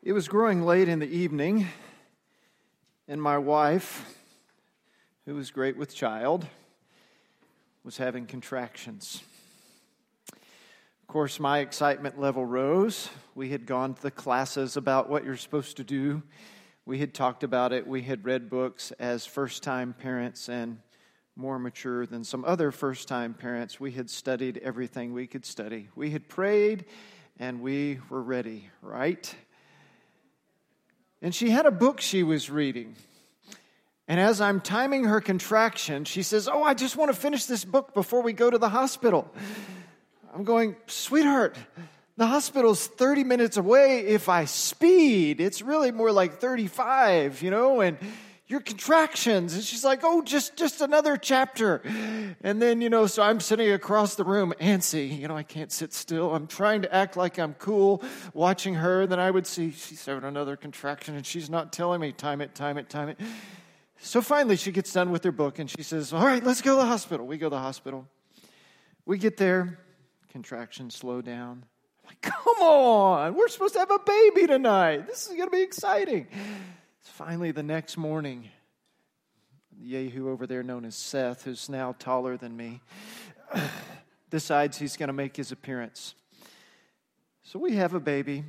It was growing late in the evening, and my wife, who was great with child, was having contractions. Of course, my excitement level rose. We had gone to the classes about what you're supposed to do. We had talked about it. We had read books as first time parents and more mature than some other first time parents. We had studied everything we could study. We had prayed and we were ready, right? And she had a book she was reading. And as I'm timing her contraction, she says, Oh, I just want to finish this book before we go to the hospital. I'm going, Sweetheart, the hospital's 30 minutes away if I speed. It's really more like 35, you know, and your contractions. And she's like, Oh, just, just another chapter. And then, you know, so I'm sitting across the room, antsy. You know, I can't sit still. I'm trying to act like I'm cool, watching her. Then I would see she's having another contraction and she's not telling me, time it, time it, time it. So finally, she gets done with her book and she says, All right, let's go to the hospital. We go to the hospital. We get there, contractions slow down. I'm like, Come on, we're supposed to have a baby tonight. This is going to be exciting. Finally, the next morning, Yehu over there, known as Seth, who's now taller than me, decides he's going to make his appearance. So we have a baby.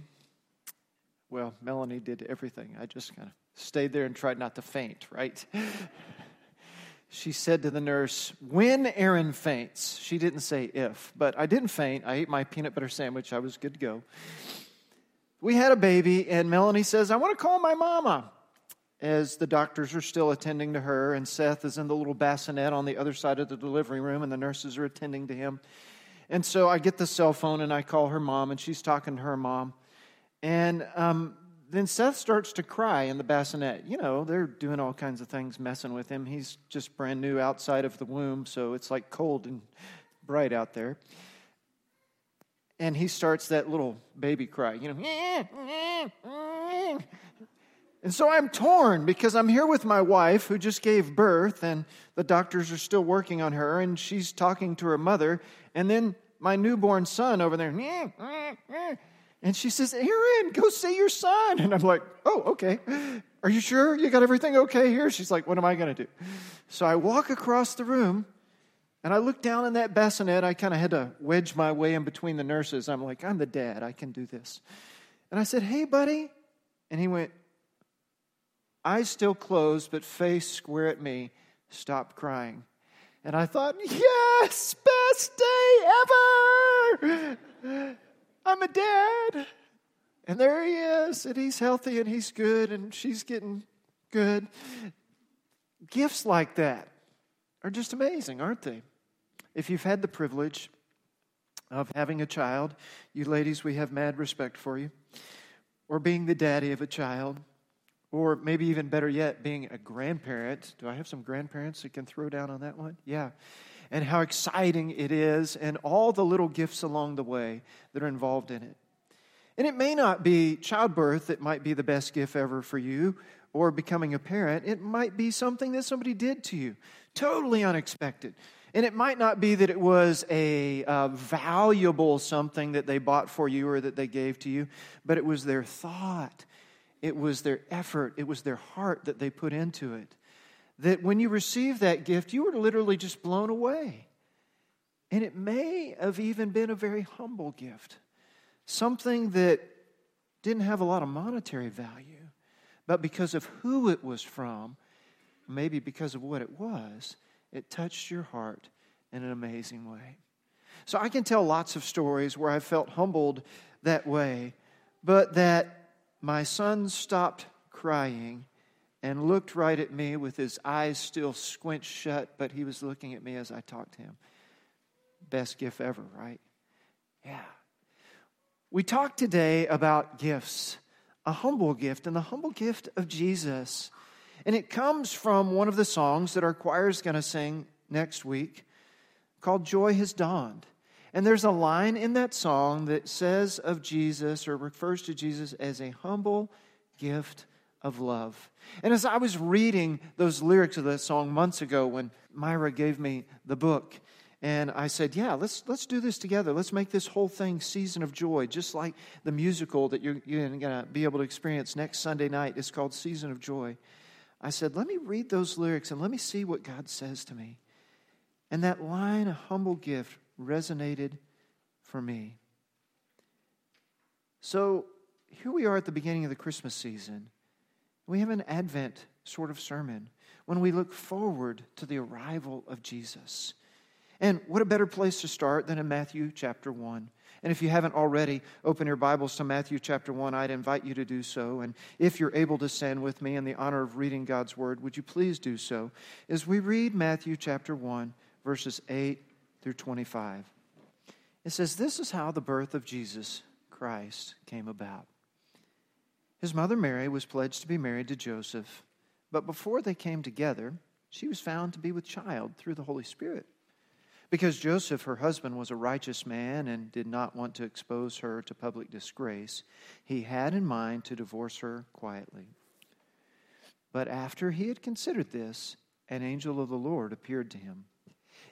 Well, Melanie did everything. I just kind of stayed there and tried not to faint, right? she said to the nurse, When Aaron faints, she didn't say if, but I didn't faint. I ate my peanut butter sandwich. I was good to go. We had a baby, and Melanie says, I want to call my mama as the doctors are still attending to her, and Seth is in the little bassinet on the other side of the delivery room, and the nurses are attending to him. And so I get the cell phone and I call her mom, and she's talking to her mom. And um, then Seth starts to cry in the bassinet. You know, they're doing all kinds of things, messing with him. He's just brand new outside of the womb, so it's like cold and bright out there. And he starts that little baby cry, you know. And so I'm torn because I'm here with my wife who just gave birth, and the doctors are still working on her, and she's talking to her mother. And then my newborn son over there, and she says, Aaron, go see your son. And I'm like, oh, okay. Are you sure you got everything okay here? She's like, what am I going to do? So I walk across the room and I look down in that bassinet. I kind of had to wedge my way in between the nurses. I'm like, I'm the dad. I can do this. And I said, hey, buddy. And he went, eyes still closed, but face square at me, stopped crying. And I thought, yes, best day ever! I'm a dad. And there he is, and he's healthy and he's good, and she's getting good. Gifts like that are just amazing, aren't they? If you've had the privilege of having a child, you ladies, we have mad respect for you, or being the daddy of a child, or maybe even better yet, being a grandparent. Do I have some grandparents that can throw down on that one? Yeah. And how exciting it is, and all the little gifts along the way that are involved in it. And it may not be childbirth that might be the best gift ever for you, or becoming a parent. It might be something that somebody did to you, totally unexpected. And it might not be that it was a uh, valuable something that they bought for you or that they gave to you, but it was their thought it was their effort, it was their heart that they put into it. That when you received that gift, you were literally just blown away. And it may have even been a very humble gift, something that didn't have a lot of monetary value, but because of who it was from, maybe because of what it was, it touched your heart in an amazing way. So I can tell lots of stories where I felt humbled that way, but that my son stopped crying and looked right at me with his eyes still squinched shut, but he was looking at me as I talked to him. Best gift ever, right? Yeah. We talked today about gifts, a humble gift, and the humble gift of Jesus. And it comes from one of the songs that our choir is going to sing next week called Joy Has Dawned. And there's a line in that song that says of Jesus or refers to Jesus as a humble gift of love. And as I was reading those lyrics of that song months ago when Myra gave me the book, And I said, Yeah, let's, let's do this together. Let's make this whole thing Season of Joy, just like the musical that you're, you're going to be able to experience next Sunday night. It's called Season of Joy. I said, Let me read those lyrics and let me see what God says to me. And that line, a humble gift, resonated for me. So here we are at the beginning of the Christmas season. We have an Advent sort of sermon when we look forward to the arrival of Jesus. And what a better place to start than in Matthew chapter 1. And if you haven't already, open your Bibles to Matthew chapter 1. I'd invite you to do so. And if you're able to stand with me in the honor of reading God's word, would you please do so as we read Matthew chapter 1, verses 8 through 25. It says, This is how the birth of Jesus Christ came about. His mother Mary was pledged to be married to Joseph, but before they came together, she was found to be with child through the Holy Spirit. Because Joseph, her husband, was a righteous man and did not want to expose her to public disgrace, he had in mind to divorce her quietly. But after he had considered this, an angel of the Lord appeared to him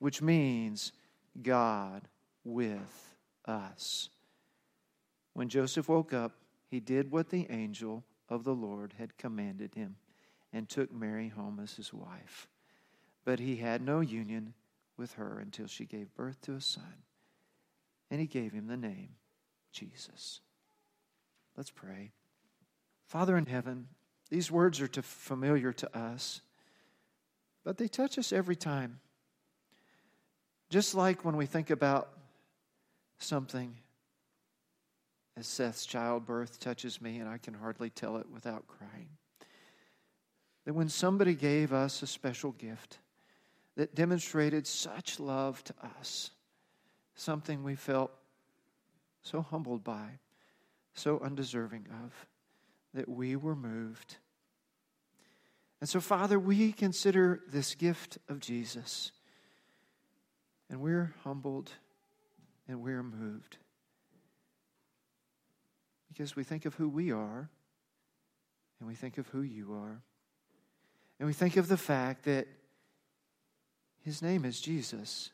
which means God with us. When Joseph woke up, he did what the angel of the Lord had commanded him and took Mary home as his wife. But he had no union with her until she gave birth to a son. And he gave him the name Jesus. Let's pray. Father in heaven, these words are familiar to us, but they touch us every time. Just like when we think about something as Seth's childbirth touches me, and I can hardly tell it without crying. That when somebody gave us a special gift, that demonstrated such love to us, something we felt so humbled by, so undeserving of, that we were moved. And so, Father, we consider this gift of Jesus, and we're humbled and we're moved because we think of who we are and we think of who you are. And we think of the fact that his name is Jesus.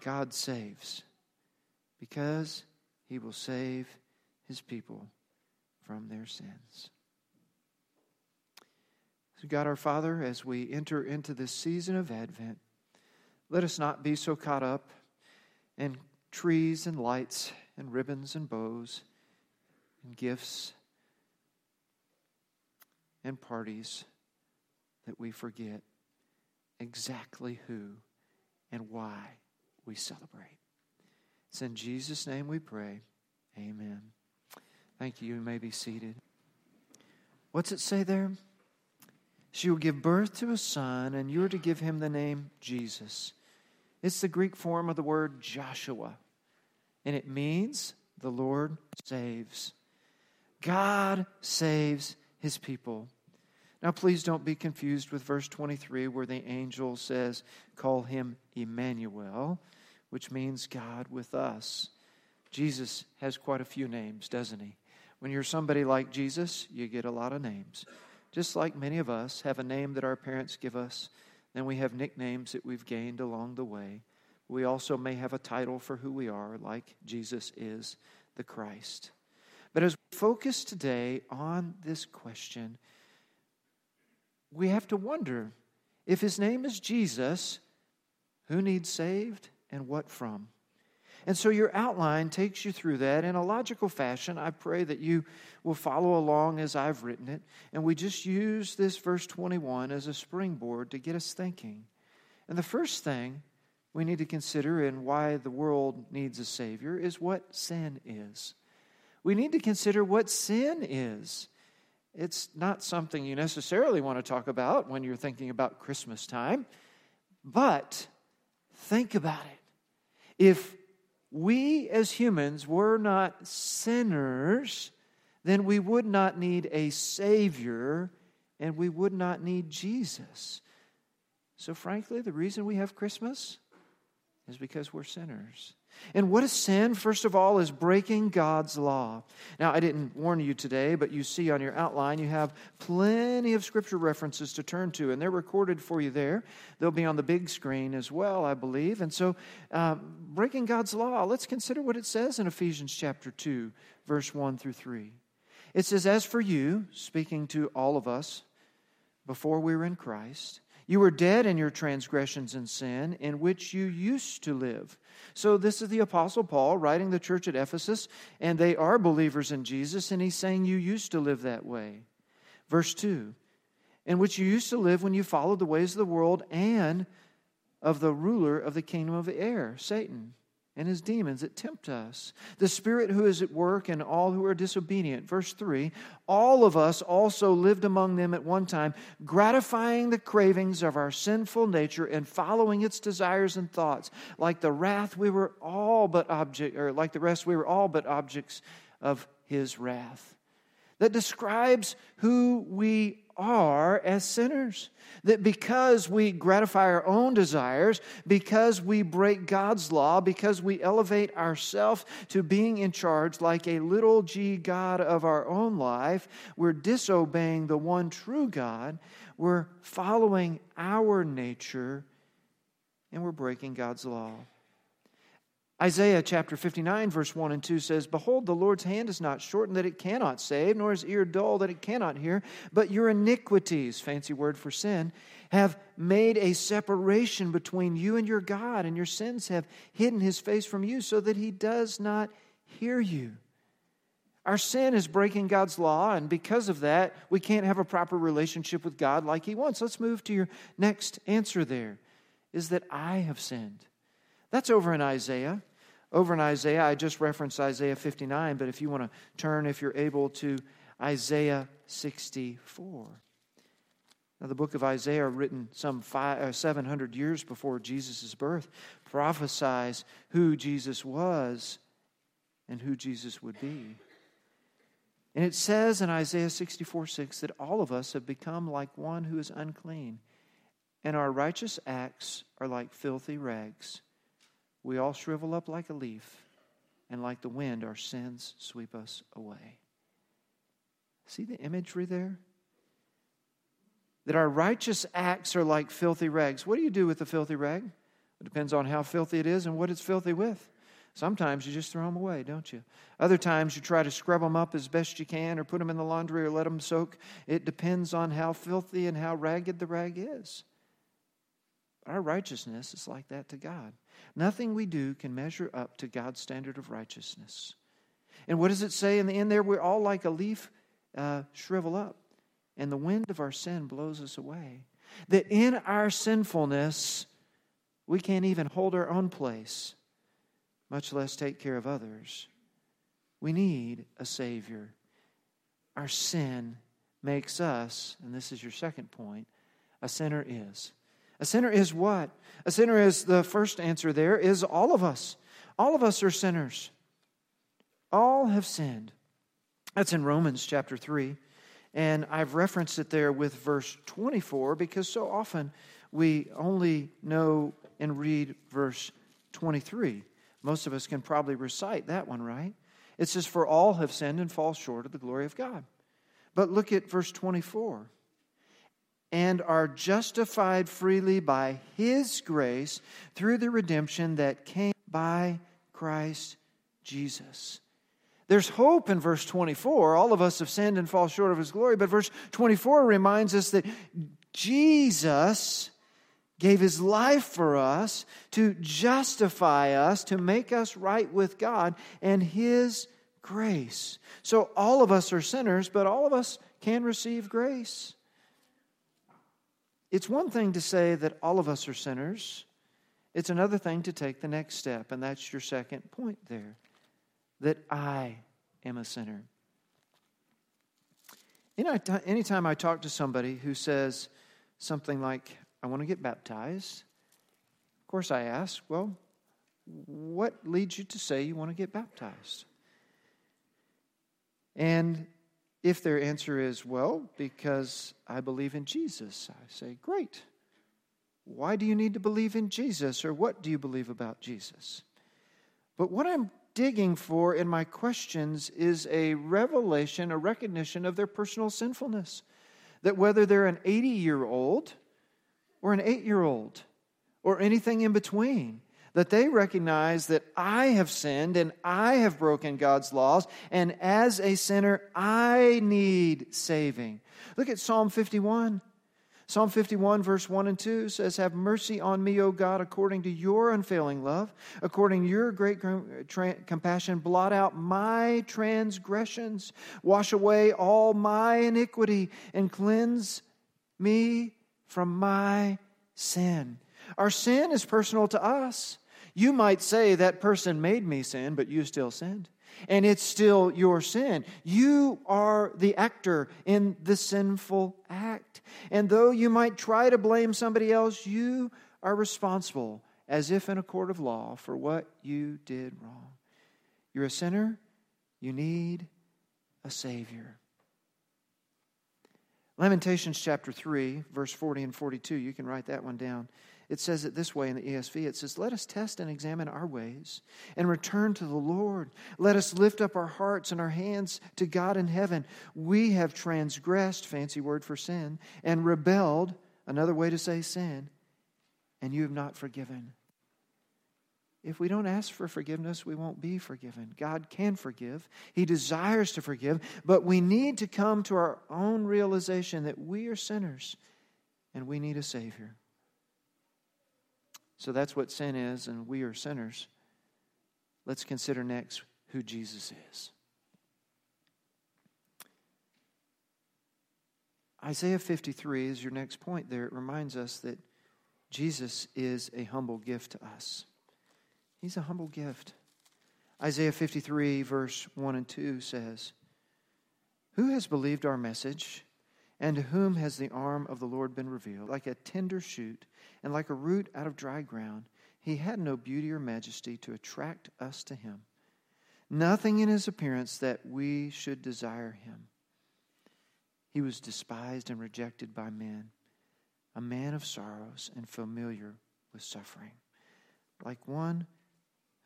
God saves because he will save his people from their sins. So, God our Father, as we enter into this season of Advent, let us not be so caught up in trees and lights and ribbons and bows and gifts and parties that we forget exactly who and why we celebrate. It's in Jesus' name we pray. Amen. Thank you. You may be seated. What's it say there? She will give birth to a son, and you're to give him the name Jesus. It's the Greek form of the word Joshua, and it means the Lord saves. God saves his people. Now, please don't be confused with verse 23, where the angel says, Call him Emmanuel, which means God with us. Jesus has quite a few names, doesn't he? When you're somebody like Jesus, you get a lot of names. Just like many of us have a name that our parents give us, then we have nicknames that we've gained along the way. We also may have a title for who we are, like Jesus is the Christ. But as we focus today on this question, we have to wonder if his name is Jesus, who needs saved and what from? And so your outline takes you through that in a logical fashion. I pray that you will follow along as I've written it. And we just use this verse 21 as a springboard to get us thinking. And the first thing we need to consider in why the world needs a Savior is what sin is. We need to consider what sin is. It's not something you necessarily want to talk about when you're thinking about Christmas time, but Think about it. If we as humans were not sinners, then we would not need a Savior and we would not need Jesus. So, frankly, the reason we have Christmas is because we're sinners. And what is sin? First of all, is breaking God's law. Now, I didn't warn you today, but you see on your outline, you have plenty of scripture references to turn to, and they're recorded for you there. They'll be on the big screen as well, I believe. And so, uh, breaking God's law, let's consider what it says in Ephesians chapter 2, verse 1 through 3. It says, As for you, speaking to all of us before we were in Christ, you were dead in your transgressions and sin, in which you used to live. So, this is the Apostle Paul writing the church at Ephesus, and they are believers in Jesus, and he's saying you used to live that way. Verse 2 In which you used to live when you followed the ways of the world and of the ruler of the kingdom of the air, Satan and his demons that tempt us. The Spirit who is at work in all who are disobedient. Verse 3 All of us also lived among them at one time, gratifying the cravings of our sinful nature and following its desires and thoughts. Like the wrath, we were all but object, or like the rest, we were all but objects of his wrath. That describes who we are as sinners. That because we gratify our own desires, because we break God's law, because we elevate ourselves to being in charge like a little g God of our own life, we're disobeying the one true God, we're following our nature, and we're breaking God's law. Isaiah chapter 59, verse 1 and 2 says, Behold, the Lord's hand is not shortened that it cannot save, nor his ear dull that it cannot hear, but your iniquities, fancy word for sin, have made a separation between you and your God, and your sins have hidden his face from you so that he does not hear you. Our sin is breaking God's law, and because of that, we can't have a proper relationship with God like he wants. Let's move to your next answer there is that I have sinned. That's over in Isaiah. Over in Isaiah, I just referenced Isaiah 59, but if you want to turn, if you're able, to Isaiah 64. Now, the book of Isaiah, written some five, uh, 700 years before Jesus' birth, prophesies who Jesus was and who Jesus would be. And it says in Isaiah 64 6 that all of us have become like one who is unclean, and our righteous acts are like filthy rags. We all shrivel up like a leaf, and like the wind, our sins sweep us away. See the imagery there? That our righteous acts are like filthy rags. What do you do with a filthy rag? It depends on how filthy it is and what it's filthy with. Sometimes you just throw them away, don't you? Other times you try to scrub them up as best you can or put them in the laundry or let them soak. It depends on how filthy and how ragged the rag is. Our righteousness is like that to God. Nothing we do can measure up to God's standard of righteousness. And what does it say in the end there? We're all like a leaf uh, shrivel up, and the wind of our sin blows us away. That in our sinfulness, we can't even hold our own place, much less take care of others. We need a Savior. Our sin makes us, and this is your second point, a sinner is. A sinner is what? A sinner is the first answer there is all of us. All of us are sinners. All have sinned. That's in Romans chapter 3. And I've referenced it there with verse 24 because so often we only know and read verse 23. Most of us can probably recite that one, right? It says, For all have sinned and fall short of the glory of God. But look at verse 24 and are justified freely by His grace through the redemption that came by Christ Jesus. There's hope in verse 24. All of us have sinned and fall short of His glory, but verse 24 reminds us that Jesus gave His life for us to justify us, to make us right with God, and His grace. So all of us are sinners, but all of us can receive grace. It's one thing to say that all of us are sinners, it's another thing to take the next step, and that's your second point there that I am a sinner. Anytime I talk to somebody who says something like, I want to get baptized, Of course, I ask, well, what leads you to say you want to get baptized? And if their answer is, well, because I believe in Jesus, I say, great. Why do you need to believe in Jesus, or what do you believe about Jesus? But what I'm digging for in my questions is a revelation, a recognition of their personal sinfulness. That whether they're an 80 year old or an eight year old or anything in between, that they recognize that I have sinned and I have broken God's laws, and as a sinner, I need saving. Look at Psalm 51. Psalm 51, verse 1 and 2 says, Have mercy on me, O God, according to your unfailing love, according to your great compassion. Blot out my transgressions, wash away all my iniquity, and cleanse me from my sin. Our sin is personal to us. You might say that person made me sin, but you still sinned. And it's still your sin. You are the actor in the sinful act. And though you might try to blame somebody else, you are responsible, as if in a court of law, for what you did wrong. You're a sinner. You need a Savior. Lamentations chapter 3, verse 40 and 42, you can write that one down. It says it this way in the ESV it says, Let us test and examine our ways and return to the Lord. Let us lift up our hearts and our hands to God in heaven. We have transgressed, fancy word for sin, and rebelled, another way to say sin, and you have not forgiven. If we don't ask for forgiveness, we won't be forgiven. God can forgive, He desires to forgive, but we need to come to our own realization that we are sinners and we need a Savior. So that's what sin is, and we are sinners. Let's consider next who Jesus is. Isaiah 53 is your next point there. It reminds us that Jesus is a humble gift to us. He's a humble gift. Isaiah 53, verse 1 and 2 says, Who has believed our message? And to whom has the arm of the Lord been revealed? Like a tender shoot and like a root out of dry ground, he had no beauty or majesty to attract us to him. Nothing in his appearance that we should desire him. He was despised and rejected by men, a man of sorrows and familiar with suffering. Like one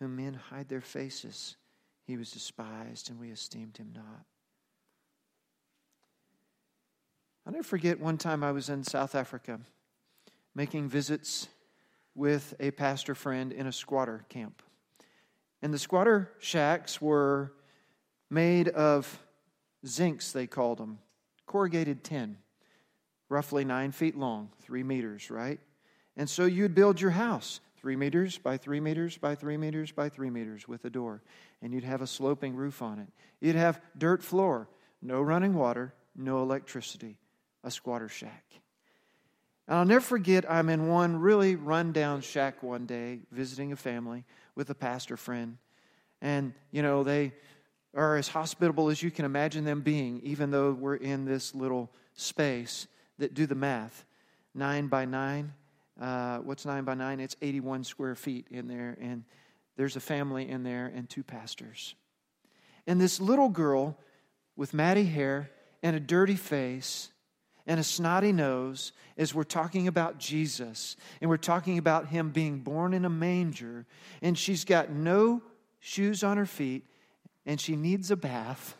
whom men hide their faces, he was despised, and we esteemed him not. I'll never forget one time I was in South Africa making visits with a pastor friend in a squatter camp. And the squatter shacks were made of zincs, they called them, corrugated tin, roughly nine feet long, three meters, right? And so you'd build your house three meters by three meters by three meters by three meters with a door. And you'd have a sloping roof on it. You'd have dirt floor, no running water, no electricity a squatter shack. And I'll never forget, I'm in one really rundown shack one day visiting a family with a pastor friend. And, you know, they are as hospitable as you can imagine them being, even though we're in this little space that do the math. Nine by nine. Uh, what's nine by nine? It's 81 square feet in there. And there's a family in there and two pastors. And this little girl with matty hair and a dirty face and a snotty nose as we're talking about Jesus and we're talking about him being born in a manger and she's got no shoes on her feet and she needs a bath.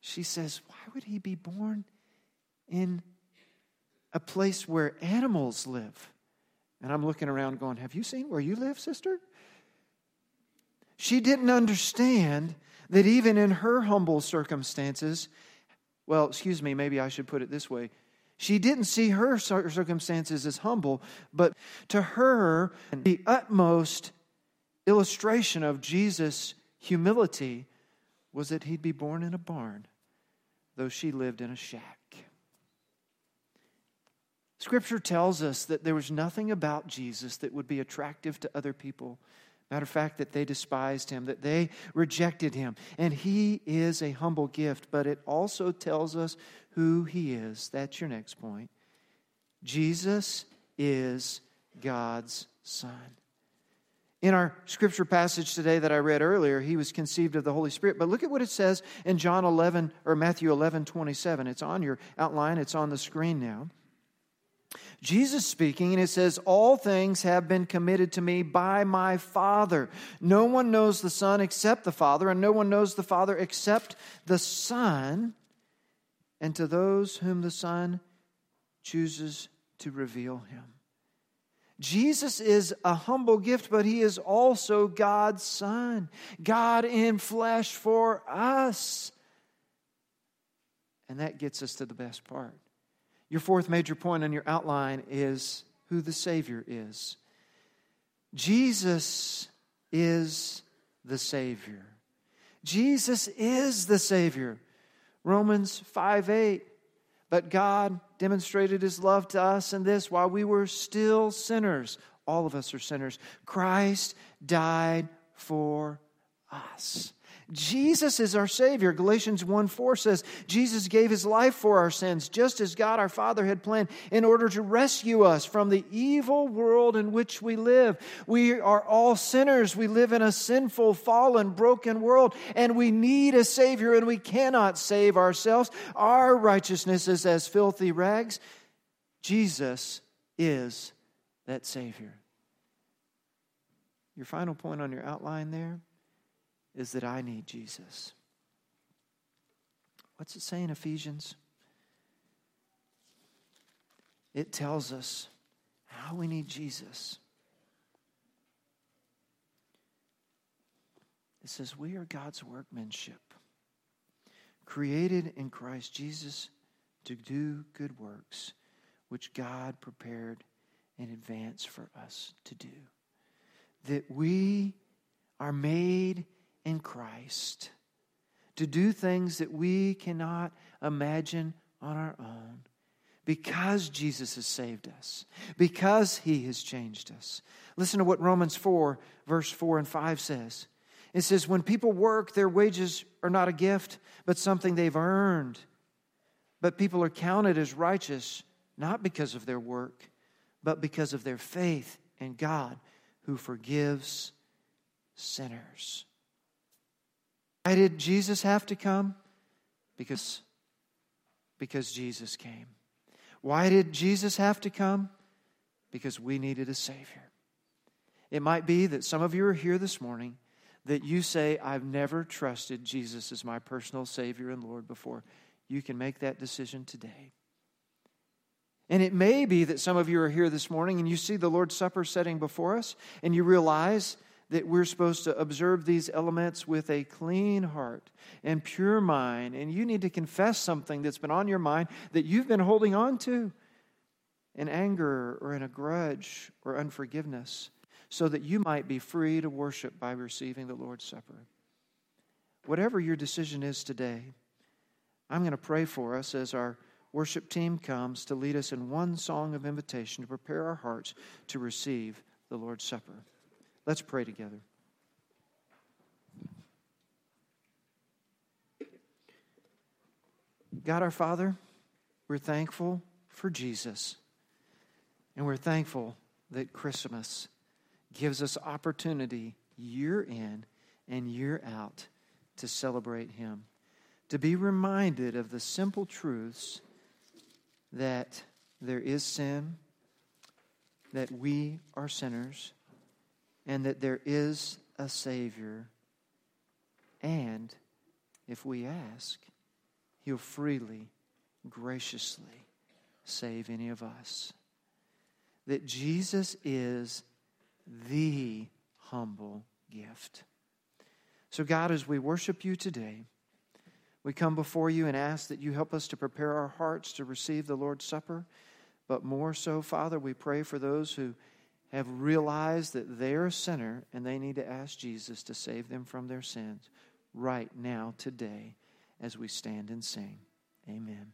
She says, Why would he be born in a place where animals live? And I'm looking around going, Have you seen where you live, sister? She didn't understand that even in her humble circumstances, well, excuse me, maybe I should put it this way. She didn't see her circumstances as humble, but to her, the utmost illustration of Jesus' humility was that he'd be born in a barn, though she lived in a shack. Scripture tells us that there was nothing about Jesus that would be attractive to other people Matter of fact, that they despised him, that they rejected him. And he is a humble gift, but it also tells us who he is. That's your next point. Jesus is God's Son. In our scripture passage today that I read earlier, he was conceived of the Holy Spirit. But look at what it says in John 11 or Matthew 11, 27. It's on your outline, it's on the screen now. Jesus speaking, and it says, All things have been committed to me by my Father. No one knows the Son except the Father, and no one knows the Father except the Son, and to those whom the Son chooses to reveal him. Jesus is a humble gift, but he is also God's Son, God in flesh for us. And that gets us to the best part. Your fourth major point on your outline is who the Savior is. Jesus is the Savior. Jesus is the Savior. Romans 5 8. But God demonstrated his love to us in this while we were still sinners. All of us are sinners. Christ died for us. Jesus is our Savior. Galatians 1 4 says, Jesus gave his life for our sins, just as God our Father had planned, in order to rescue us from the evil world in which we live. We are all sinners. We live in a sinful, fallen, broken world, and we need a Savior, and we cannot save ourselves. Our righteousness is as filthy rags. Jesus is that Savior. Your final point on your outline there is that I need Jesus. What's it say in Ephesians? It tells us how we need Jesus. It says, We are God's workmanship, created in Christ Jesus to do good works, which God prepared in advance for us to do. That we are made in Christ to do things that we cannot imagine on our own because Jesus has saved us, because he has changed us. Listen to what Romans 4, verse 4 and 5 says. It says, When people work, their wages are not a gift, but something they've earned. But people are counted as righteous not because of their work, but because of their faith in God who forgives sinners. Why did Jesus have to come? Because, because Jesus came. Why did Jesus have to come? Because we needed a Savior. It might be that some of you are here this morning that you say, I've never trusted Jesus as my personal Savior and Lord before. You can make that decision today. And it may be that some of you are here this morning and you see the Lord's Supper setting before us and you realize that we're supposed to observe these elements with a clean heart and pure mind. And you need to confess something that's been on your mind that you've been holding on to in anger or in a grudge or unforgiveness, so that you might be free to worship by receiving the Lord's Supper. Whatever your decision is today, I'm going to pray for us as our worship team comes to lead us in one song of invitation to prepare our hearts to receive the Lord's Supper. Let's pray together. God our Father, we're thankful for Jesus. And we're thankful that Christmas gives us opportunity year in and year out to celebrate Him, to be reminded of the simple truths that there is sin, that we are sinners, and that there is a Savior. And if we ask, He'll freely, graciously save any of us. That Jesus is the humble gift. So, God, as we worship you today, we come before you and ask that you help us to prepare our hearts to receive the Lord's Supper. But more so, Father, we pray for those who have realized that they're a sinner and they need to ask Jesus to save them from their sins right now, today, as we stand and sing. Amen.